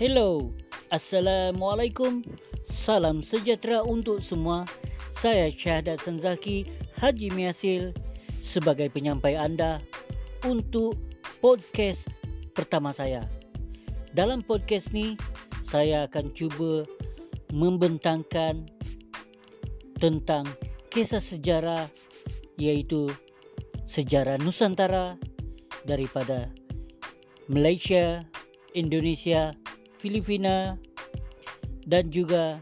Hello, Assalamualaikum, salam sejahtera untuk semua. Saya Syahdat Sanzaki Haji Miasil sebagai penyampai anda untuk podcast pertama saya. Dalam podcast ni, saya akan cuba membentangkan tentang kisah sejarah iaitu sejarah Nusantara daripada Malaysia, Indonesia, Filipina dan juga